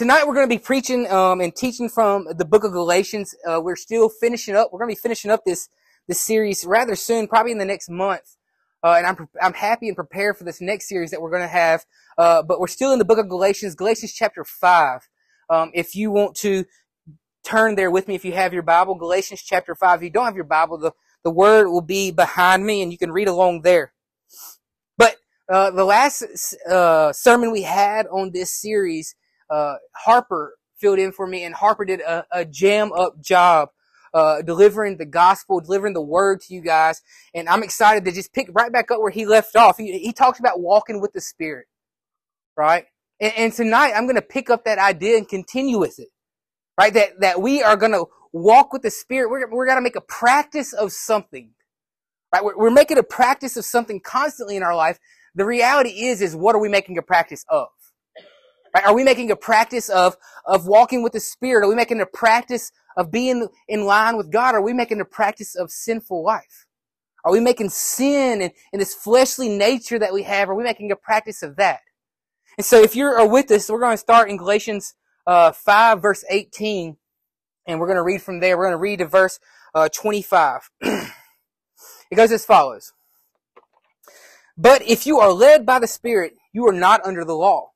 tonight we're going to be preaching um, and teaching from the book of Galatians. Uh, we're still finishing up. We're going to be finishing up this this series rather soon, probably in the next month. Uh, and I'm I'm happy and prepared for this next series that we're going to have. Uh, but we're still in the book of Galatians, Galatians chapter five. Um, if you want to turn there with me, if you have your Bible, Galatians chapter five. If you don't have your Bible, the the word will be behind me, and you can read along there. But uh, the last uh, sermon we had on this series, uh, Harper filled in for me, and Harper did a, a jam up job uh, delivering the gospel, delivering the word to you guys. And I'm excited to just pick right back up where he left off. He, he talks about walking with the Spirit, right? And, and tonight I'm going to pick up that idea and continue with it, right? That, that we are going to walk with the Spirit. We're, we're going to make a practice of something, right? We're, we're making a practice of something constantly in our life. The reality is, is what are we making a practice of? Right? Are we making a practice of, of walking with the Spirit? Are we making a practice of being in line with God? Are we making a practice of sinful life? Are we making sin and, and this fleshly nature that we have, are we making a practice of that? And so if you're with us, we're going to start in Galatians uh, 5 verse 18 and we're going to read from there. We're going to read to verse uh, 25. it goes as follows. But if you are led by the Spirit, you are not under the law.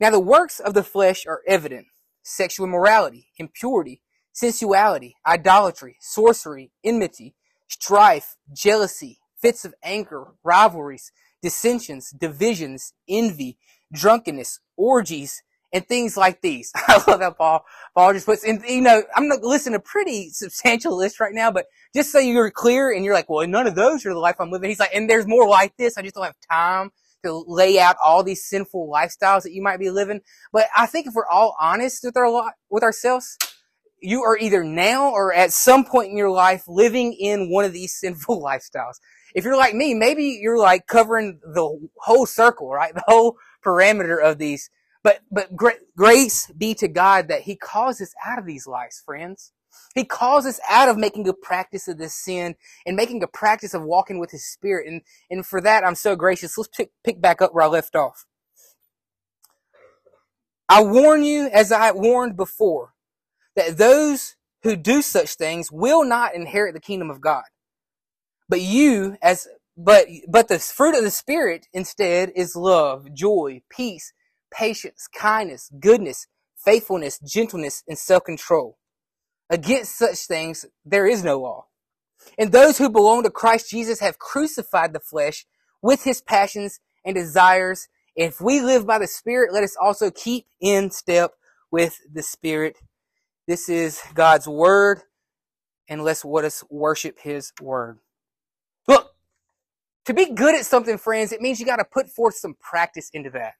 Now the works of the flesh are evident. Sexual immorality, impurity, sensuality, idolatry, sorcery, enmity, strife, jealousy, fits of anger, rivalries, dissensions, divisions, envy, drunkenness, orgies, and things like these. I love that Paul. Paul just puts, and you know, I'm not listing a pretty substantial list right now, but just so you're clear and you're like, well, none of those are the life I'm living. He's like, and there's more like this. I just don't have time to lay out all these sinful lifestyles that you might be living. But I think if we're all honest with our, with ourselves, you are either now or at some point in your life living in one of these sinful lifestyles. If you're like me, maybe you're like covering the whole circle, right? The whole parameter of these. But, but grace be to God that He calls us out of these lives, friends. He calls us out of making a practice of this sin and making a practice of walking with His Spirit. And, and for that, I'm so gracious. Let's pick, pick back up where I left off. I warn you, as I warned before, that those who do such things will not inherit the kingdom of God. But you, as, but, but the fruit of the Spirit instead is love, joy, peace, patience, kindness, goodness, faithfulness, gentleness, and self-control. Against such things, there is no law. And those who belong to Christ Jesus have crucified the flesh with his passions and desires. If we live by the Spirit, let us also keep in step with the Spirit. This is God's word, and let's let us worship his word. Look, to be good at something, friends, it means you got to put forth some practice into that.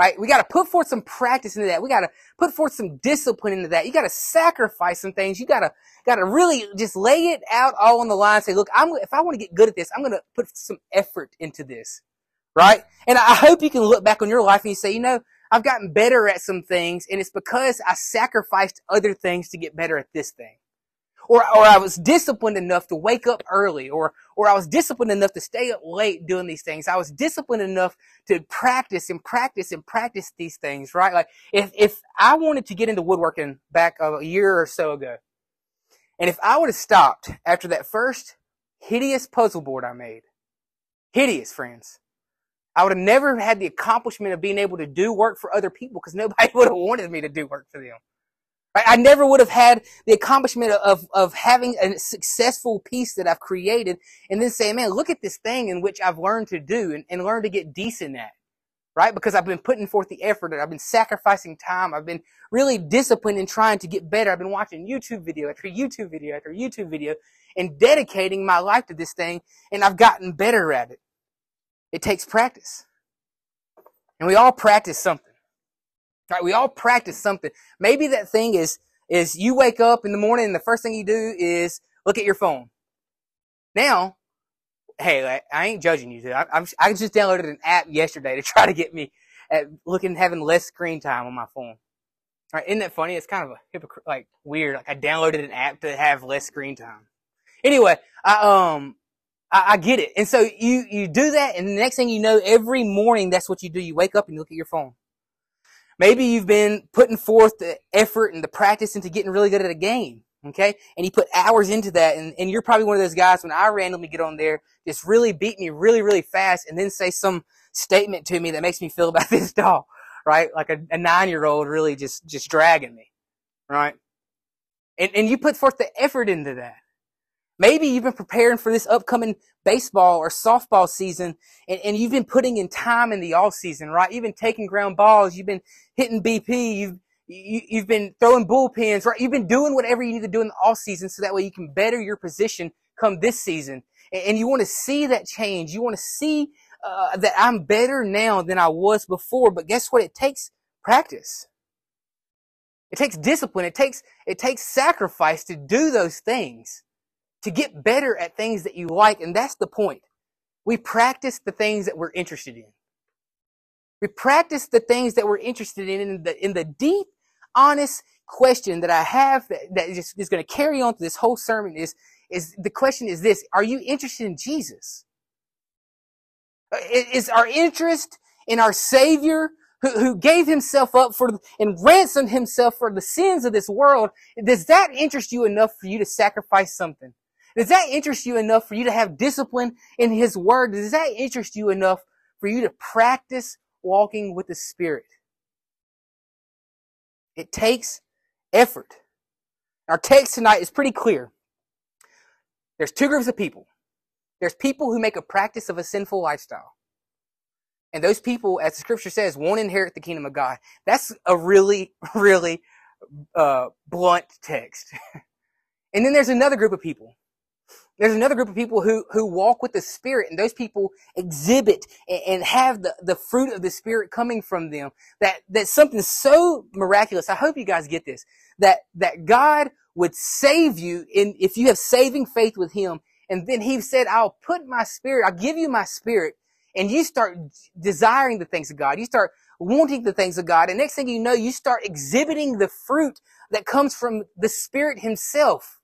Right? We got to put forth some practice into that. We got to put forth some discipline into that. You got to sacrifice some things. You got to got to really just lay it out all on the line. Say, look, I'm if I want to get good at this, I'm going to put some effort into this. Right? And I hope you can look back on your life and you say, you know, I've gotten better at some things, and it's because I sacrificed other things to get better at this thing. Or, or I was disciplined enough to wake up early, or, or I was disciplined enough to stay up late doing these things. I was disciplined enough to practice and practice and practice these things, right? Like, if, if I wanted to get into woodworking back a year or so ago, and if I would have stopped after that first hideous puzzle board I made, hideous, friends, I would have never had the accomplishment of being able to do work for other people because nobody would have wanted me to do work for them. Right? I never would have had the accomplishment of, of having a successful piece that I've created and then saying, man, look at this thing in which I've learned to do and, and learned to get decent at. Right? Because I've been putting forth the effort and I've been sacrificing time. I've been really disciplined in trying to get better. I've been watching YouTube video after YouTube video after YouTube video and dedicating my life to this thing and I've gotten better at it. It takes practice. And we all practice something. Right? We all practice something. Maybe that thing is, is you wake up in the morning and the first thing you do is look at your phone. Now, hey, I ain't judging you. I, I'm, I just downloaded an app yesterday to try to get me at looking, having less screen time on my phone. All right, isn't that funny? It's kind of a hypocrite, like weird. Like I downloaded an app to have less screen time. Anyway, I, um, I, I get it. And so you, you do that and the next thing you know, every morning that's what you do. You wake up and you look at your phone. Maybe you've been putting forth the effort and the practice into getting really good at a game. Okay. And you put hours into that. And, and you're probably one of those guys when I randomly get on there, just really beat me really, really fast and then say some statement to me that makes me feel about this dog, Right. Like a, a nine year old really just, just dragging me. Right. And, and you put forth the effort into that. Maybe you've been preparing for this upcoming baseball or softball season and, and you've been putting in time in the off season, right? You've been taking ground balls. You've been hitting BP. You've, you, you've been throwing bullpens, right? You've been doing whatever you need to do in the off season so that way you can better your position come this season. And, and you want to see that change. You want to see uh, that I'm better now than I was before. But guess what? It takes practice. It takes discipline. It takes, it takes sacrifice to do those things to get better at things that you like. And that's the point. We practice the things that we're interested in. We practice the things that we're interested in in the, in the deep, honest question that I have that, that is, is going to carry on through this whole sermon is, is the question is this, are you interested in Jesus? Uh, is our interest in our Savior who, who gave himself up for and ransomed himself for the sins of this world, does that interest you enough for you to sacrifice something? Does that interest you enough for you to have discipline in His Word? Does that interest you enough for you to practice walking with the Spirit? It takes effort. Our text tonight is pretty clear. There's two groups of people. There's people who make a practice of a sinful lifestyle. And those people, as the scripture says, won't inherit the kingdom of God. That's a really, really uh, blunt text. and then there's another group of people there's another group of people who, who walk with the Spirit, and those people exhibit and, and have the, the fruit of the Spirit coming from them. That, that something so miraculous. I hope you guys get this. That, that God would save you in, if you have saving faith with Him. And then He said, I'll put my Spirit, I'll give you my Spirit, and you start desiring the things of God. You start wanting the things of God. And next thing you know, you start exhibiting the fruit that comes from the Spirit Himself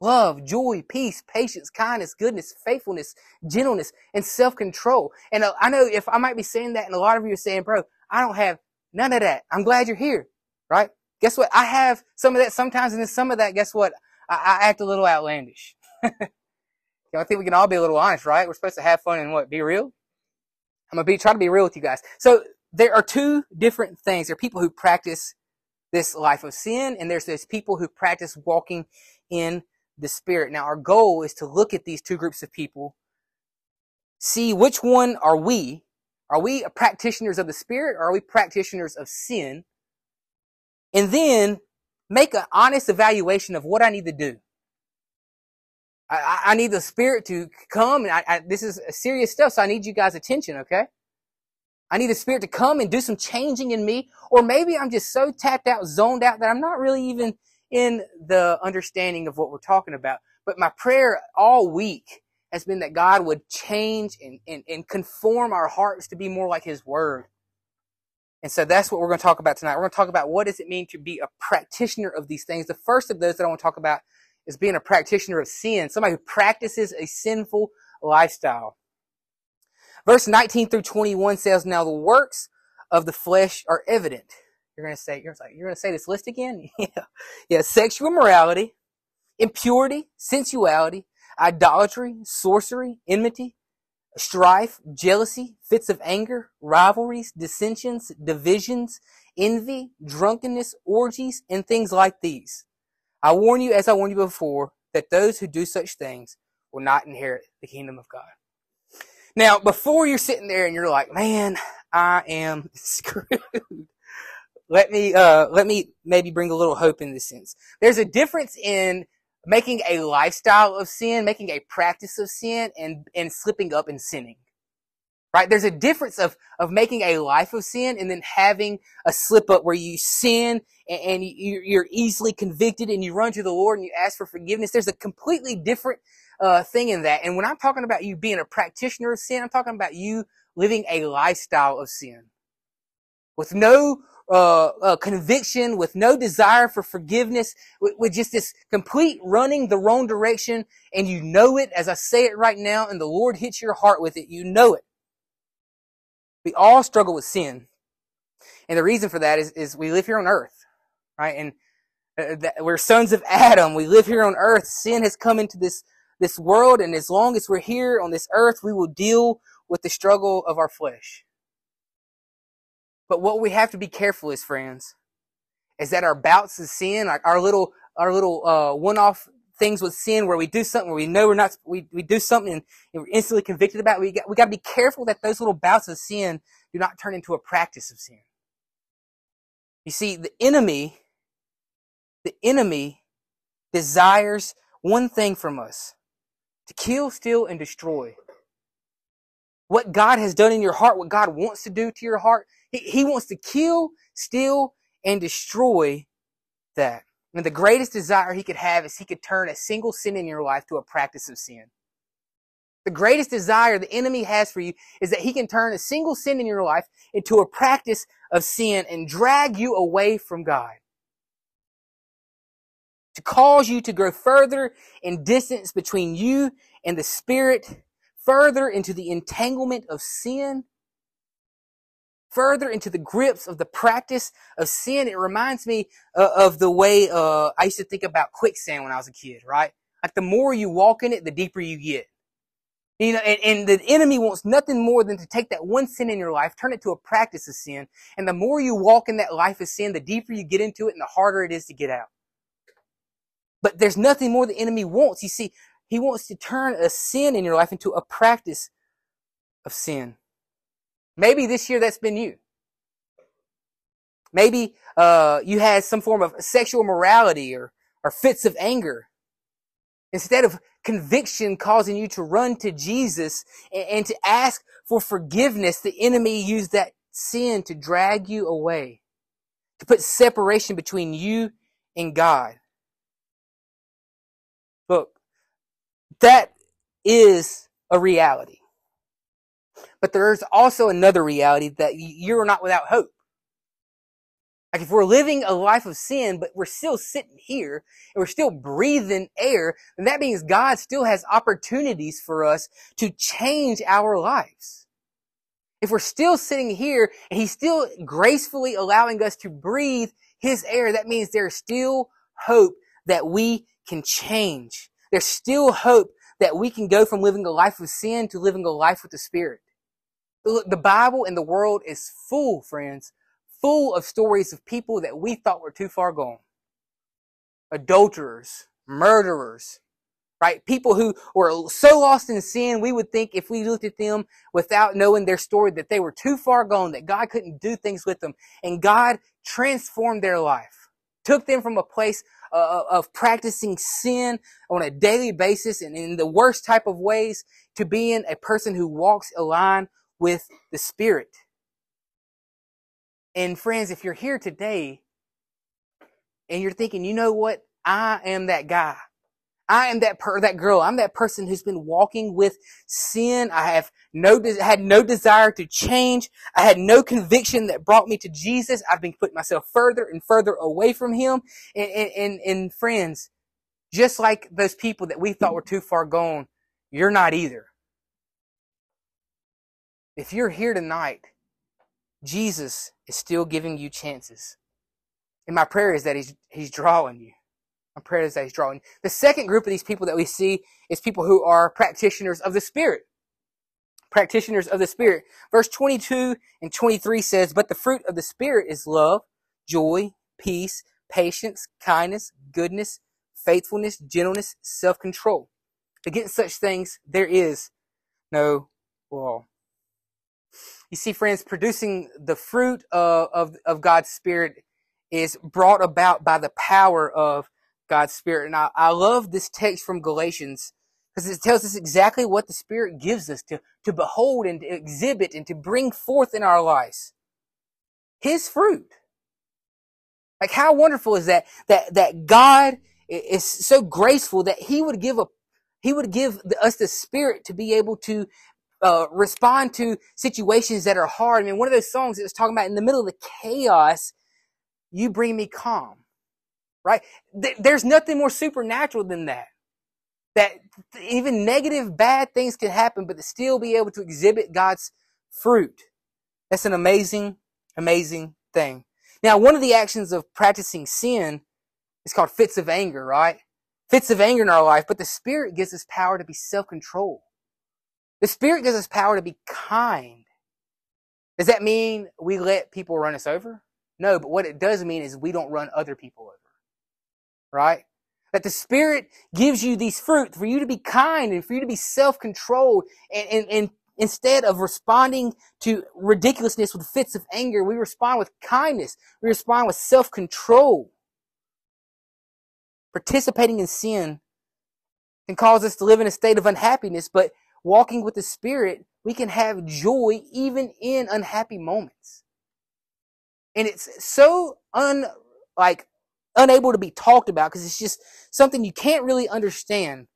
love, joy, peace, patience, kindness, goodness, faithfulness, gentleness, and self-control. And uh, I know if I might be saying that and a lot of you are saying, bro, I don't have none of that. I'm glad you're here, right? Guess what? I have some of that sometimes and then some of that, guess what? I, I act a little outlandish. you know, I think we can all be a little honest, right? We're supposed to have fun and what? Be real? I'm gonna be, try to be real with you guys. So there are two different things. There are people who practice this life of sin and there's those people who practice walking in the Spirit. Now, our goal is to look at these two groups of people, see which one are we. Are we practitioners of the Spirit or are we practitioners of sin? And then make an honest evaluation of what I need to do. I, I need the Spirit to come, and I, I, this is serious stuff, so I need you guys' attention, okay? I need the Spirit to come and do some changing in me, or maybe I'm just so tapped out, zoned out that I'm not really even in the understanding of what we're talking about. But my prayer all week has been that God would change and, and, and conform our hearts to be more like His Word. And so that's what we're going to talk about tonight. We're going to talk about what does it mean to be a practitioner of these things. The first of those that I want to talk about is being a practitioner of sin, somebody who practices a sinful lifestyle. Verse 19 through 21 says, Now the works of the flesh are evident you're gonna say you're you're gonna say this list again? yeah, yeah. Sexual morality, impurity, sensuality, idolatry, sorcery, enmity, strife, jealousy, fits of anger, rivalries, dissensions, divisions, envy, drunkenness, orgies, and things like these. I warn you, as I warned you before, that those who do such things will not inherit the kingdom of God. Now, before you're sitting there and you're like, man, I am screwed let me uh, let me maybe bring a little hope in this sense. There's a difference in making a lifestyle of sin, making a practice of sin, and and slipping up and sinning. Right? There's a difference of of making a life of sin and then having a slip up where you sin and, and you, you're easily convicted and you run to the Lord and you ask for forgiveness. There's a completely different uh, thing in that. And when I'm talking about you being a practitioner of sin, I'm talking about you living a lifestyle of sin with no uh, uh, conviction, with no desire for forgiveness, with, with, just this complete running the wrong direction, and you know it as I say it right now, and the Lord hits your heart with it. You know it. We all struggle with sin. And the reason for that is, is we live here on earth, right? And uh, that we're sons of Adam. We live here on earth. Sin has come into this, this world. And as long as we're here on this earth, we will deal with the struggle of our flesh. But what we have to be careful is, friends, is that our bouts of sin, like our little, our little, uh, one-off things with sin where we do something where we know we're not, we, we do something and, we're instantly convicted about it. We got, we got to be careful that those little bouts of sin do not turn into a practice of sin. You see, the enemy, the enemy desires one thing from us to kill, steal, and destroy. What God has done in your heart, what God wants to do to your heart, He, he wants to kill, steal, and destroy that. And the greatest desire He could have is He could turn a single sin in your life to a practice of sin. The greatest desire the enemy has for you is that he can turn a single sin in your life into a practice of sin and drag you away from God. To cause you to grow further in distance between you and the Spirit, further into the entanglement of sin, further into the grips of the practice of sin. It reminds me uh, of the way uh, I used to think about quicksand when I was a kid, right? Like the more you walk in it, the deeper you get. You know, and, and, the enemy wants nothing more than to take that one sin in your life, turn it to a practice of sin. And the more you walk in that life of sin, the deeper you get into it and the harder it is to get out. But there's nothing more the enemy wants. You see, he wants to turn a sin in your life into a practice of sin. Maybe this year that's been you. Maybe uh, you had some form of sexual morality or, or fits of anger. Instead of conviction causing you to run to Jesus and, and to ask for forgiveness, the enemy used that sin to drag you away, to put separation between you and God. That is a reality. But there's also another reality that you're not without hope. Like if we're living a life of sin, but we're still sitting here and we're still breathing air, then that means God still has opportunities for us to change our lives. If we're still sitting here and He's still gracefully allowing us to breathe His air, that means there's still hope that we can change. There's still hope that we can go from living a life of sin to living a life with the Spirit. The Bible and the world is full, friends, full of stories of people that we thought were too far gone. Adulterers, murderers, right? People who were so lost in sin, we would think if we looked at them without knowing their story that they were too far gone, that God couldn't do things with them. And God transformed their life, took them from a place uh, of practicing sin on a daily basis and in the worst type of ways to being a person who walks aligned with the Spirit. And friends, if you're here today and you're thinking, you know what? I am that guy. I am that per, that girl. I'm that person who's been walking with sin. I have no, had no desire to change. I had no conviction that brought me to Jesus. I've been putting myself further and further away from Him. And, and, and, and friends, just like those people that we thought were too far gone, you're not either. If you're here tonight Jesus is still giving you chances. And my prayer is that he's, he's drawing you. My prayer is that he's drawing. The second group of these people that we see is people who are practitioners of the Spirit. Practitioners of the Spirit. Verse 22 and 23 says, But the fruit of the Spirit is love, joy, peace, patience, kindness, goodness, faithfulness, gentleness, self-control. Against such things there is no law. You see, friends, producing the fruit of, of, of God's Spirit is brought about by the power of God's Spirit. And I, I love this text from Galatians because it tells us exactly what the Spirit gives us to, to behold and to exhibit and to bring forth in our lives. His fruit. Like how wonderful is that, that, that God is so graceful that He would give a, He would give us the Spirit to be able to uh, respond to situations that are hard. I mean, one of those songs it was talking about in the middle of the chaos, you bring me calm, right? Th- there's nothing more supernatural than that. That even negative, bad things can happen, but to still be able to exhibit God's fruit. That's an amazing Amazing thing. Now, one of the actions of practicing sin is called fits of anger, right? Fits of anger in our life, but the Spirit gives us power to be self-control. The Spirit gives us power to be kind. Does that mean we let people run us over? No, but what it does mean is we don't run other people over. Right? That the Spirit gives you these fruit for you to be kind and for you to be self-controlled and, and, and instead of responding to ridiculousness with fits of anger, we respond with kindness. We respond with self-control. Participating in sin can cause us to live in a state of unhappiness, but walking with the Spirit, we can have joy even in unhappy moments. And it's so un, like, unable to be talked about because it's just something you can't really understand.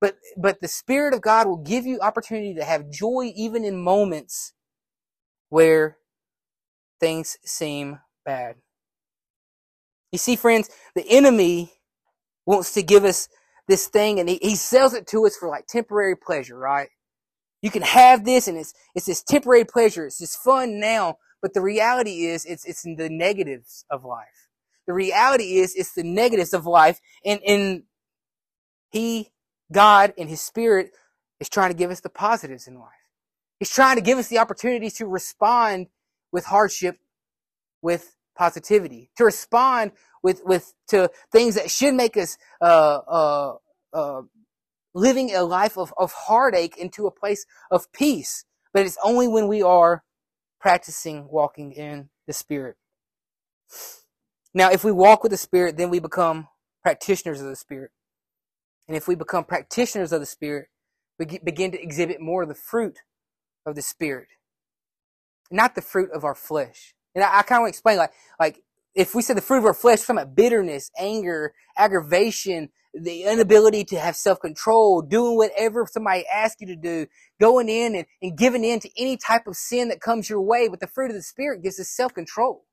But, but the Spirit of God will give you opportunity to have joy even in moments where things seem bad. You see, friends, the enemy wants to give us this thing and he, he sells it to us for like temporary pleasure, right? You can have this and it's, it's this temporary pleasure. It's just fun now. But the reality is it's, it's in the negatives of life. The reality is it's the negatives of life and, and he, God and his spirit is trying to give us the positives in life. He's trying to give us the opportunity to respond with hardship with positivity, to respond with, with, to things that should make us, uh, uh, uh, living a life of, of heartache into a place of peace. But it's only when we are practicing walking in the Spirit. Now, if we walk with the Spirit, then we become practitioners of the Spirit. And if we become practitioners of the Spirit, we begin to exhibit more of the fruit of the Spirit, not the fruit of our flesh. And I, I kind of explain, like, like if we say the fruit of our flesh, from a bitterness, anger, aggravation, the inability to have self-control, doing whatever somebody asks you to do, going in and, and giving in to any type of sin that comes your way. But the fruit of the Spirit gives us self-control.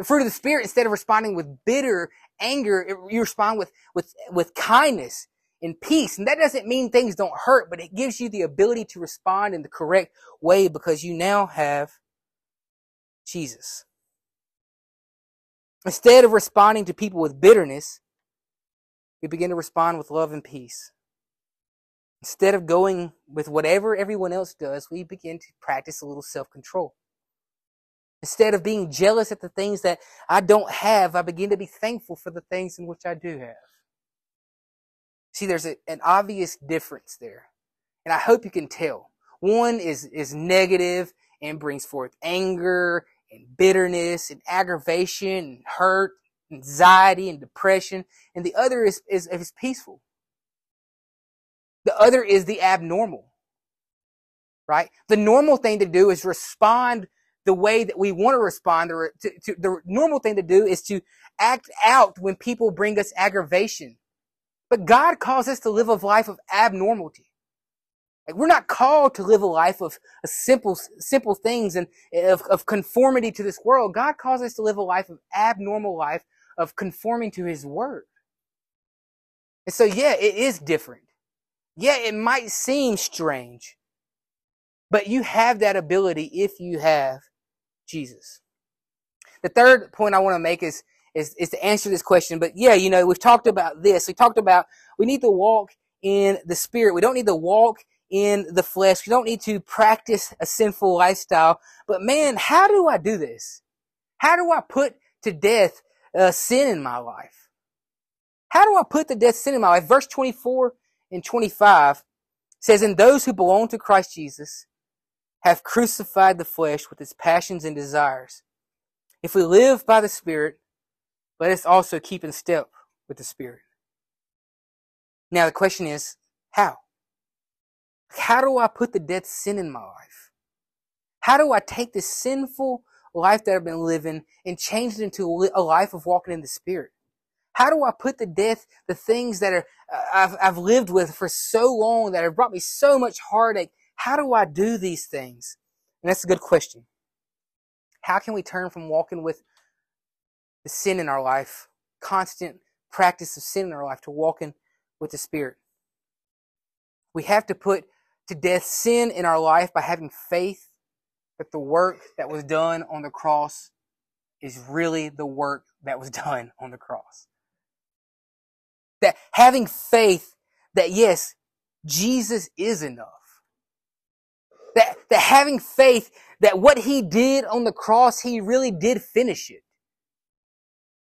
The fruit of the Spirit, instead of responding with bitter anger, you respond with, with, with kindness and peace. And that doesn't mean things don't hurt, but it gives you the ability to respond in the correct way because you now have Jesus. Instead of responding to people with bitterness, we begin to respond with love and peace. Instead of going with whatever everyone else does, we begin to practice a little self control. Instead of being jealous at the things that I don't have, I begin to be thankful for the things in which I do have. See, there's a, an obvious difference there. And I hope you can tell. One is, is negative and brings forth anger and bitterness and aggravation and hurt anxiety and depression, and the other is, is, is peaceful. The other is the abnormal, right? The normal thing to do is respond the way that we want to respond. To, to, the normal thing to do is to act out when people bring us aggravation. But God calls us to live a life of abnormality. Like we're not called to live a life of simple, simple things and of, of conformity to this world. God calls us to live a life of abnormal life of conforming to his word. And so, yeah, it is different. Yeah, it might seem strange, but you have that ability if you have Jesus. The third point I want to make is, is, is to answer this question. But yeah, you know, we've talked about this. We talked about we need to walk in the spirit. We don't need to walk in the flesh. We don't need to practice a sinful lifestyle. But man, how do I do this? How do I put to death uh, sin in my life? How do I put the death sin in my life? Verse 24 and 25 says, And those who belong to Christ Jesus have crucified the flesh with its passions and desires. If we live by the Spirit, let us also keep in step with the Spirit. Now the question is, how? How do I put the death sin in my life? How do I take this sinful life that I've been living and change it into a life of walking in the Spirit? How do I put to death the things that are uh, I've, I've lived with for so long that have brought me so much heartache? How do I do these things? And that's a good question. How can we turn from walking with the sin in our life, constant practice of sin in our life, to walking with the Spirit? We have to put to death sin in our life by having faith that the work that was done on the cross is really the work that was done on the cross. That having faith that yes, Jesus is enough. That, that having faith that what he did on the cross, he really did finish it.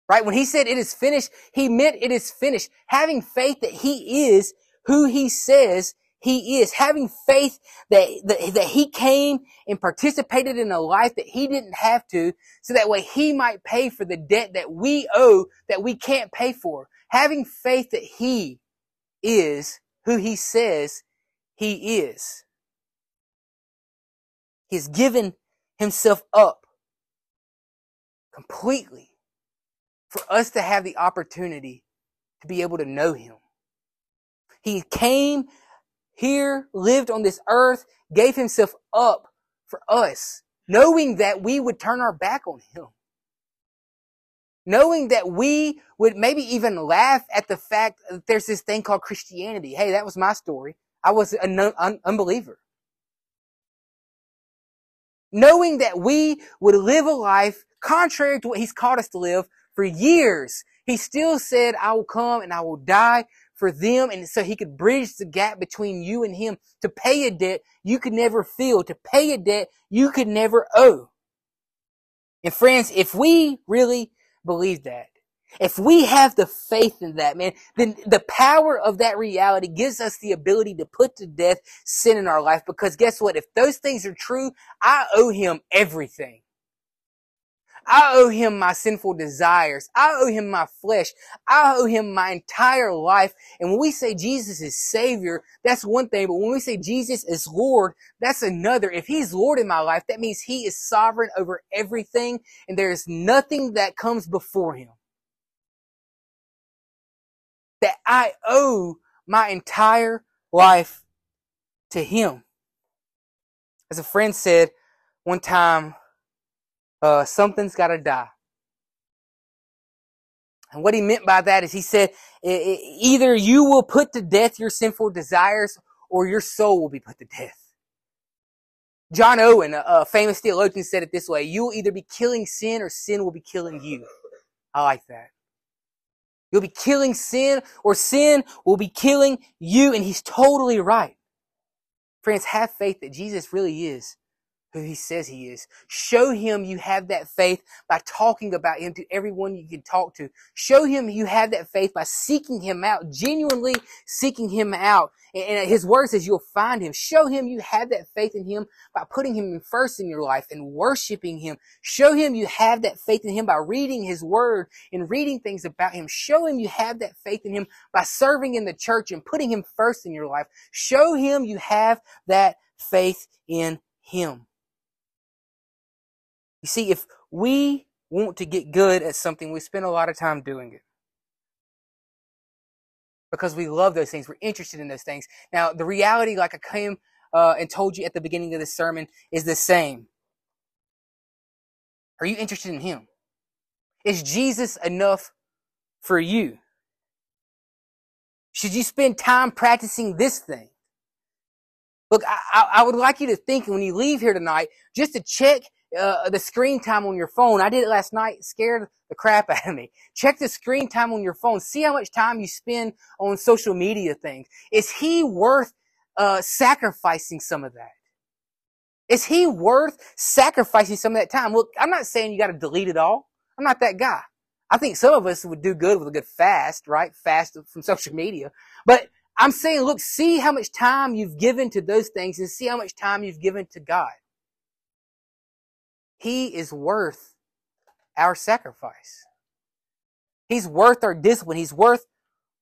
Right? When he said it is finished, he meant it is finished. Having faith that he is who he says he is. Having faith that, that, that he came and participated in a life that he didn't have to, so that way he might pay for the debt that we owe that we can't pay for. Having faith that he is who he says he is. He's given himself up completely for us to have the opportunity to be able to know him. He came here, lived on this earth, gave himself up for us, knowing that we would turn our back on him. Knowing that we would maybe even laugh at the fact that there's this thing called Christianity. Hey, that was my story. I was an un- unbeliever knowing that we would live a life contrary to what he's called us to live for years. He still said, I will come and I will die for them. And so he could bridge the gap between you and him to pay a debt you could never feel, to pay a debt you could never owe. And friends, if we really believe that, if we have the faith in that, man, then the power of that reality gives us the ability to put to death sin in our life. Because guess what? If those things are true, I owe him everything. I owe him my sinful desires. I owe him my flesh. I owe him my entire life. And when we say Jesus is Savior, that's one thing. But when we say Jesus is Lord, that's another. If he's Lord in my life, that means he is sovereign over everything and there is nothing that comes before him that I owe my entire life to Him. As a friend said one time, uh, something's got to die. And what he meant by that is he said, either you will put to death your sinful desires or your soul will be put to death. John Owen, a famous theologian, said it this way, you will either be killing sin or sin will be killing you. I like that. You'll be killing sin or sin will be killing you. And he's totally right. Friends, have faith that Jesus really is who he says he is. Show him you have that faith by talking about him to everyone you can talk to. Show him you have that faith by seeking him out, genuinely seeking him out. And his word says you'll find him. Show him you have that faith in him by putting him first in your life and worshiping him. Show him you have that faith in him by reading his word and reading things about him. Show him you have that faith in him by serving in the church and putting him first in your life. Show him you have that faith in him. You see, if we want to get good at something, we spend a lot of time doing it. Because we love those things. We're interested in those things. Now, the reality, like I came uh, and told you at the beginning of this sermon, is the same. Are you interested in Him? Is Jesus enough for you? Should you spend time practicing this thing? Look, I, I, would like you to think when you leave here tonight, just to check uh, the screen time on your phone. I did it last night, scared the crap out of me. Check the screen time on your phone. See how much time you spend on social media things. Is he worth uh, sacrificing some of that? Is he worth sacrificing some of that time? Look, I'm not saying you got to delete it all. I'm not that guy. I think some of us would do good with a good fast, right? Fast from social media. But I'm saying, look, see how much time you've given to those things and see how much time you've given to God. He is worth our sacrifice. He's worth our discipline. He's worth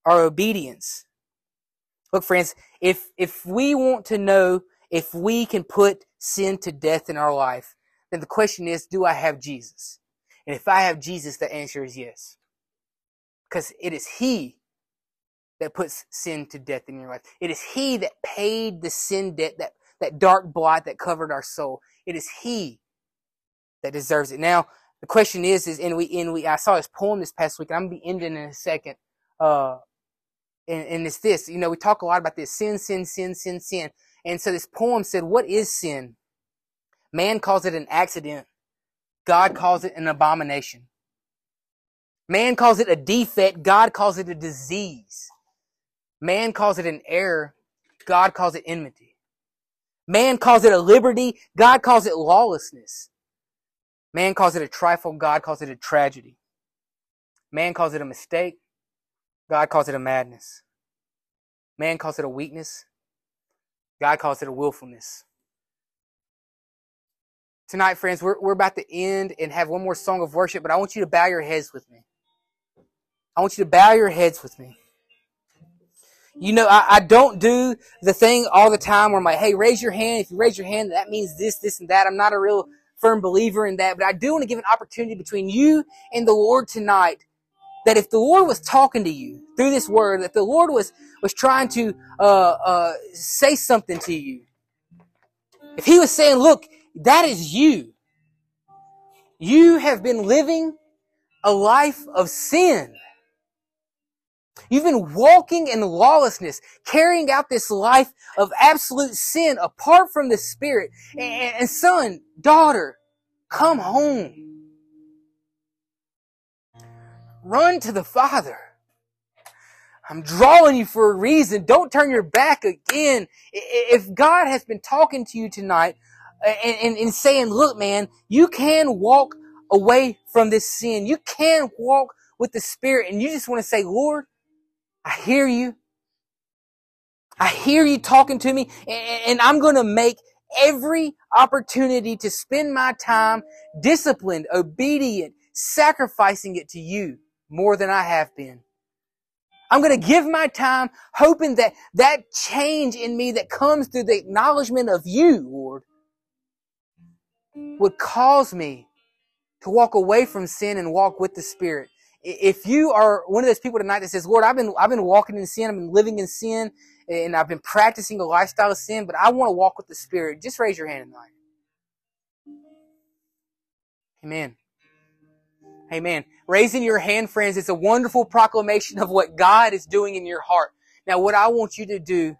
our obedience. Look, friends, if, if we want to know if we can put sin to death in our life, then the question is, do I have Jesus? And if I have Jesus, the answer is yes. Because it is He that puts sin to death in your life. It is He that paid the sin debt, that, that dark blot that covered our soul. It is He that deserves it. Now, the question is, is, and we, and we, I saw this poem this past week, I'm gonna be ending in a second. Uh, and, and it's this, you know, we talk a lot about this sin, sin, sin, sin, sin. And so this poem said, what is sin? Man calls it an accident. God calls it an abomination. Man calls it a defect. God calls it a disease. Man calls it an error. God calls it enmity. Man calls it a liberty. God calls it lawlessness. Man calls it a trifle. God calls it a tragedy. Man calls it a mistake. God calls it a madness. Man calls it a weakness. God calls it a willfulness. Tonight, friends, we're, we're about to end and have one more song of worship, but I want you to bow your heads with me. I want you to bow your heads with me. You know, I, I don't do the thing all the time where I'm like, hey, raise your hand. If you raise your hand, that means this, this, and that. I'm not a real firm believer in that, but I do want to give an opportunity between you and the Lord tonight that if the Lord was talking to you through this word, that the Lord was, was trying to uh, uh, say something to you, if He was saying, look, that is you. You have been living a life of sin. You've been walking in lawlessness, carrying out this life of absolute sin apart from the Spirit. And, and son, daughter, come home. Run to the Father. I'm drawing you for a reason. Don't turn your back again. If God has been talking to you tonight and, and, and saying, look, man, you can walk away from this sin. You can walk with the Spirit and you just want to say, Lord, I hear you. I hear you talking to me and I'm going to make every opportunity to spend my time disciplined, obedient, sacrificing it to you more than I have been. I'm going to give my time hoping that that change in me that comes through the acknowledgement of you, Lord, would cause me to walk away from sin and walk with the Spirit. If you are one of those people tonight that says, Lord, I've been, I've been walking in sin, I've been living in sin, and I've been practicing a lifestyle of sin, but I want to walk with the Spirit, just raise your hand tonight. Amen. Amen. Raising your hand, friends, is a wonderful proclamation of what God is doing in your heart. Now, what I want you to do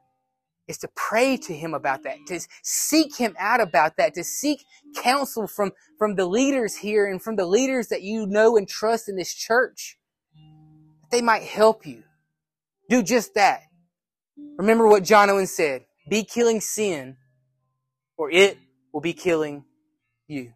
is to pray to Him about that, to seek Him out about that, to seek counsel from, from the leaders here and from the leaders that you know and trust in this church. They might help you. Do just that. Remember what John Owen said. Be killing sin or it will be killing you.